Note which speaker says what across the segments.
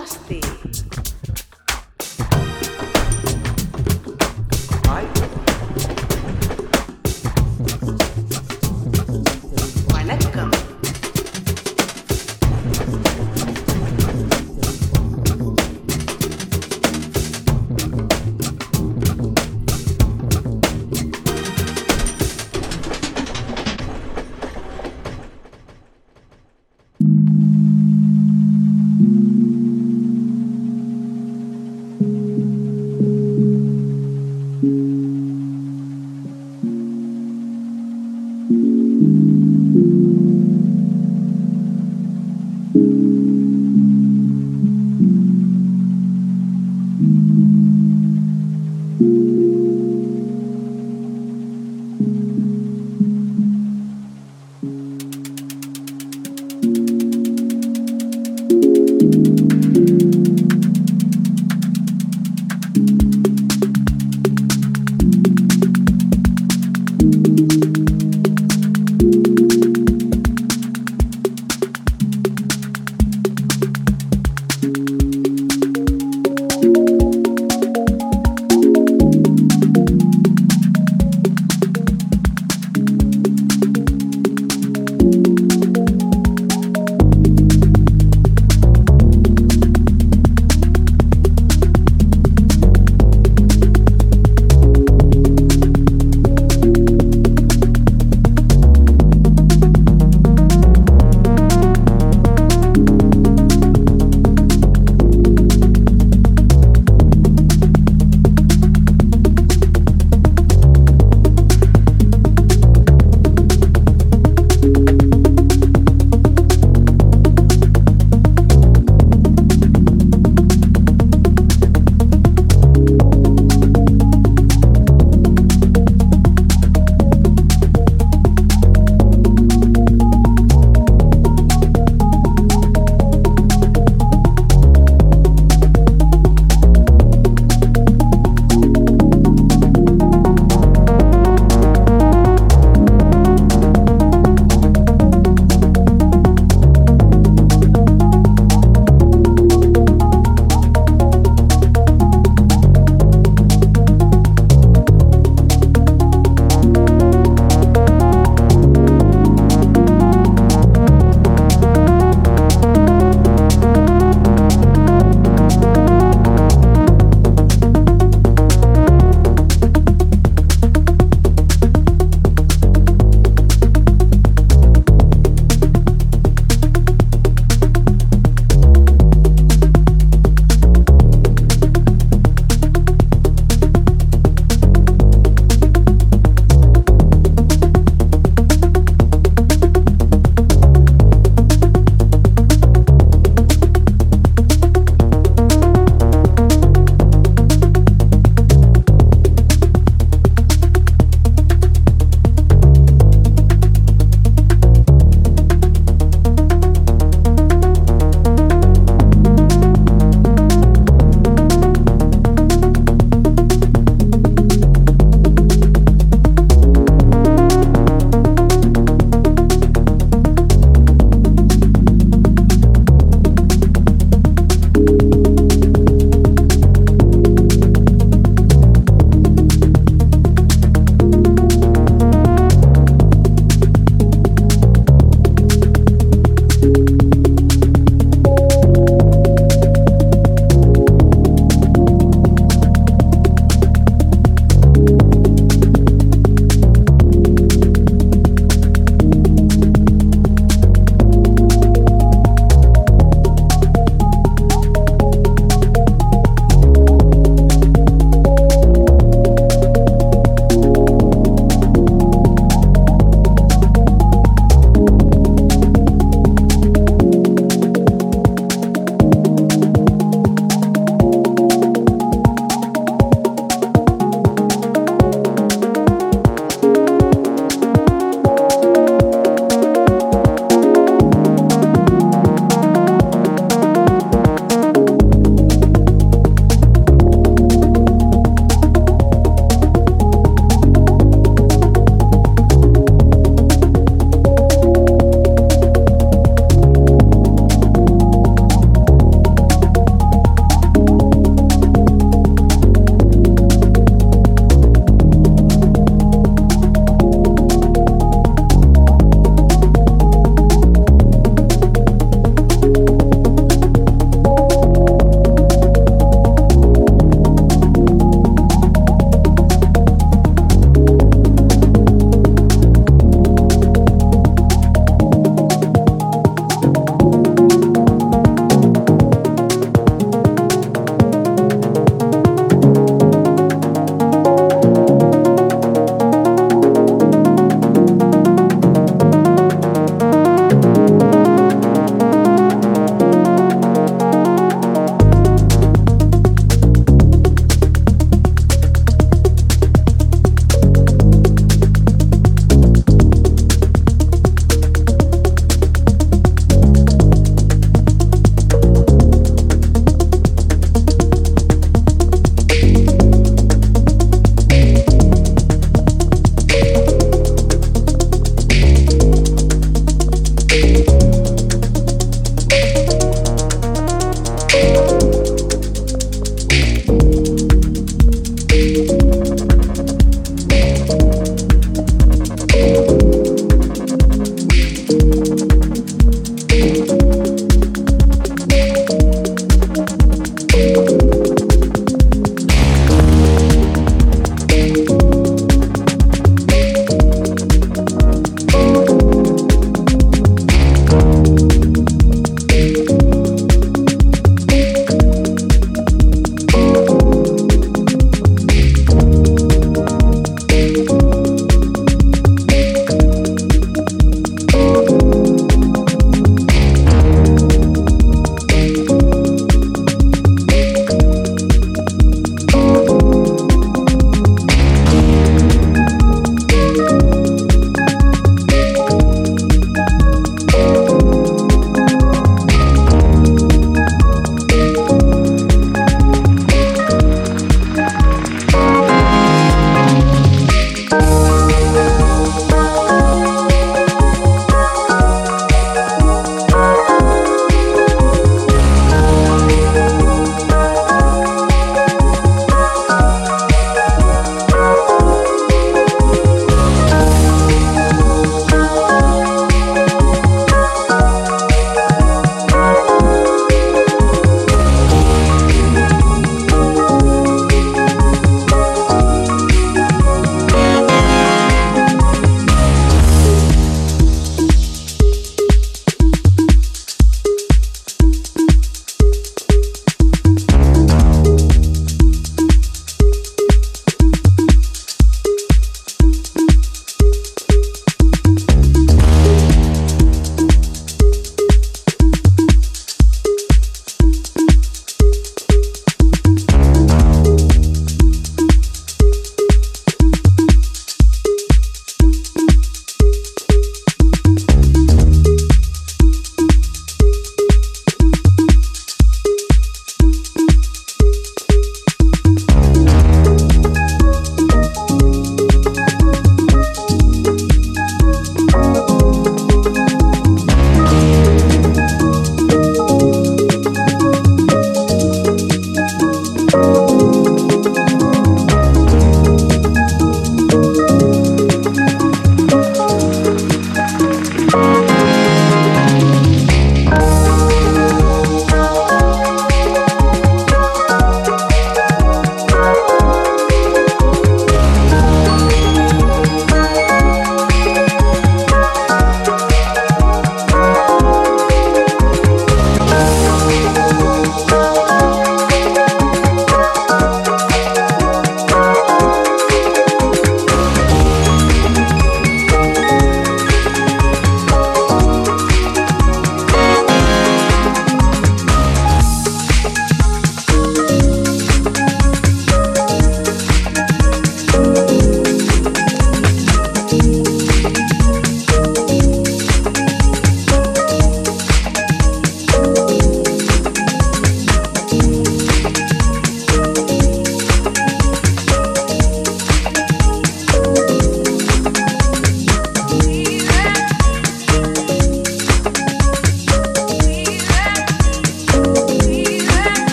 Speaker 1: Namaste.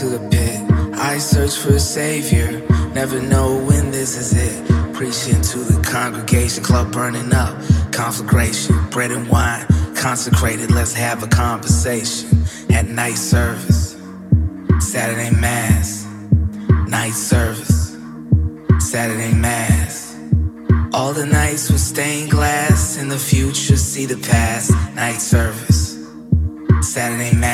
Speaker 2: To the pit. I search for a savior, never know when this is it. Preaching to the congregation, club burning up, conflagration, bread and wine, consecrated. Let's have a conversation. At night service, Saturday mass, night service, Saturday mass. All the nights with stained glass, in the future see the past, night service, Saturday mass,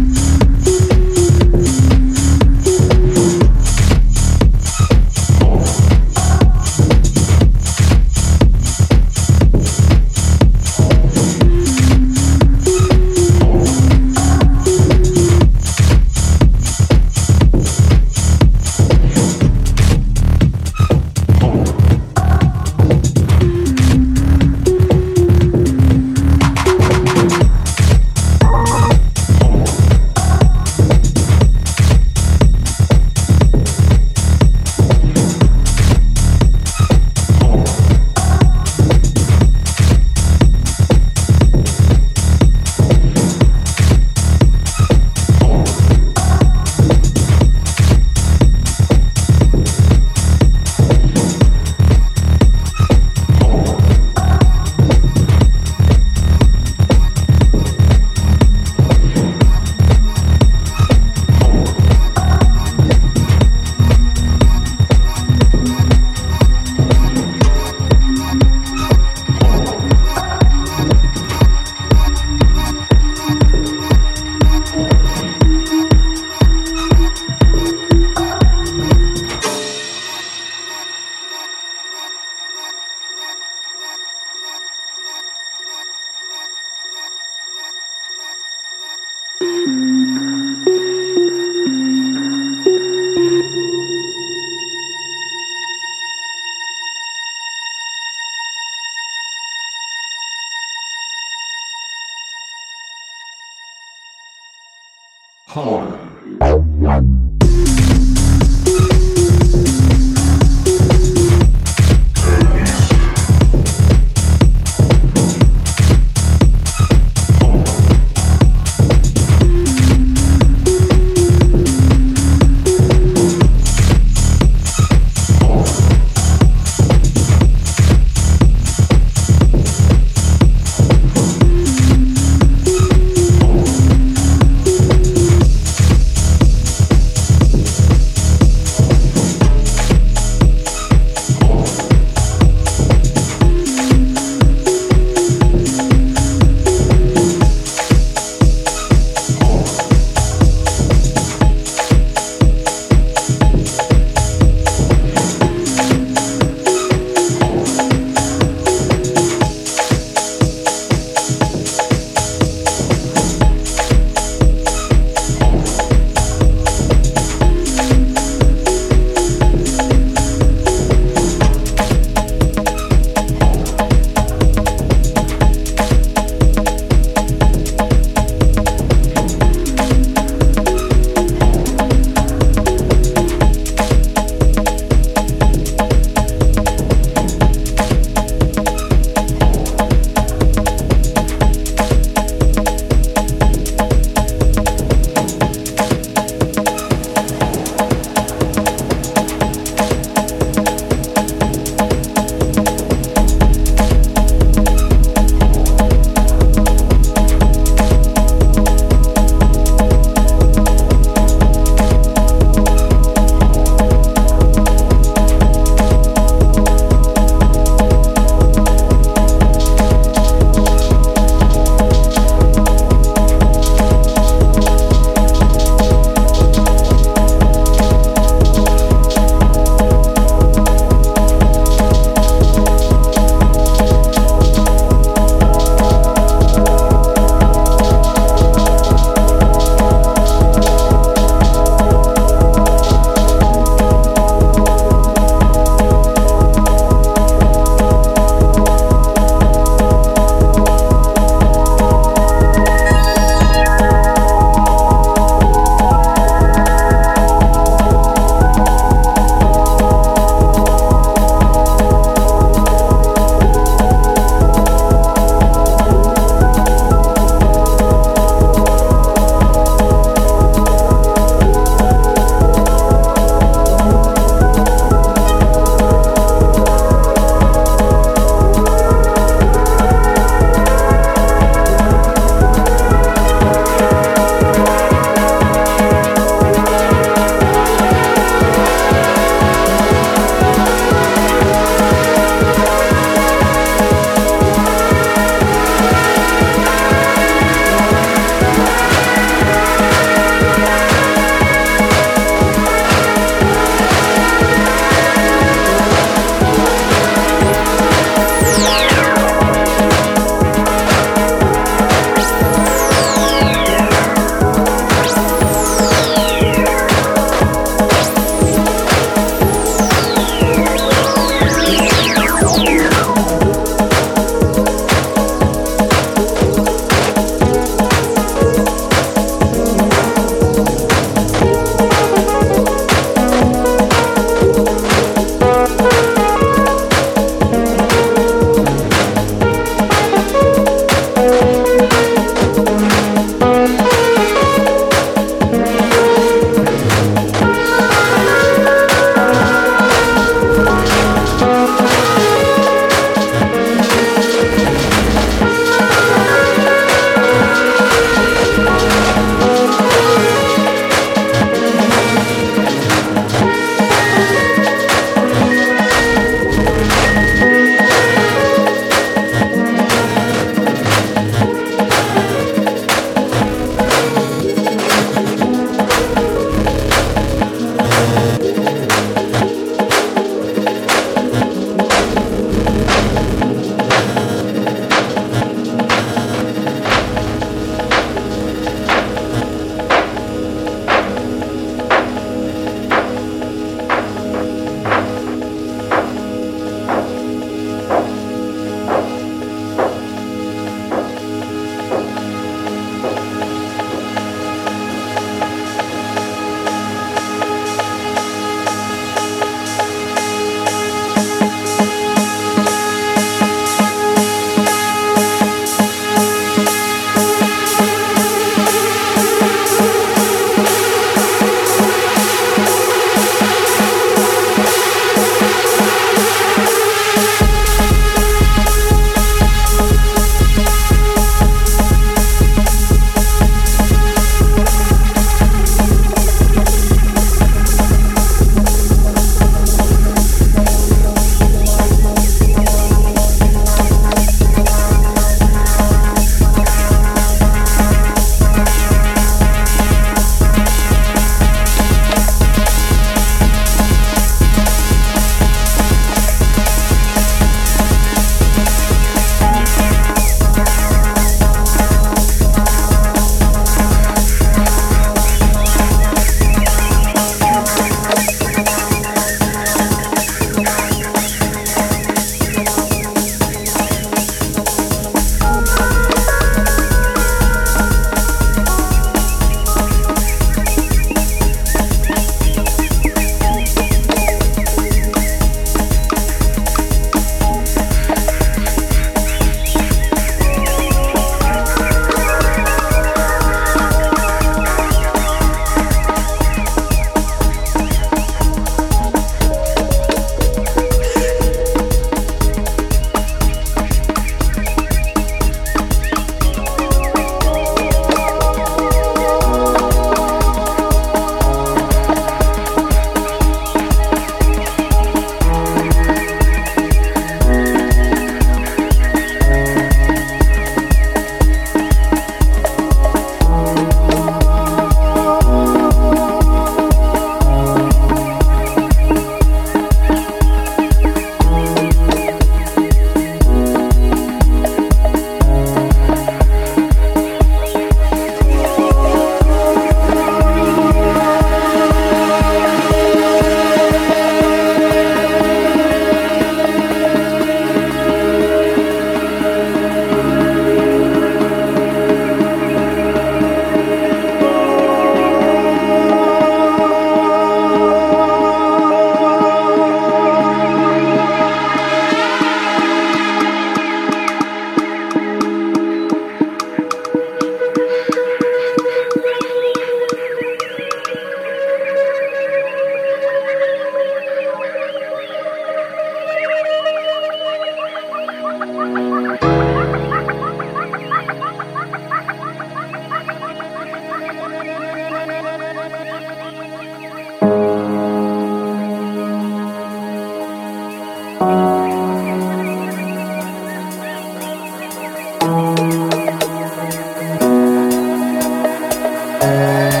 Speaker 3: Música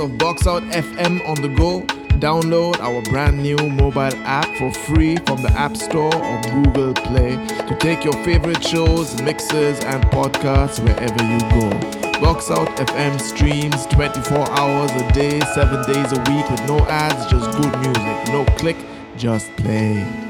Speaker 3: of Box Out FM on the go? Download our brand new mobile app for free from the App Store or Google Play to take your favorite shows, mixes, and podcasts wherever you go. Box Out FM streams 24 hours a day, 7 days a week with no ads, just good music. No click, just play.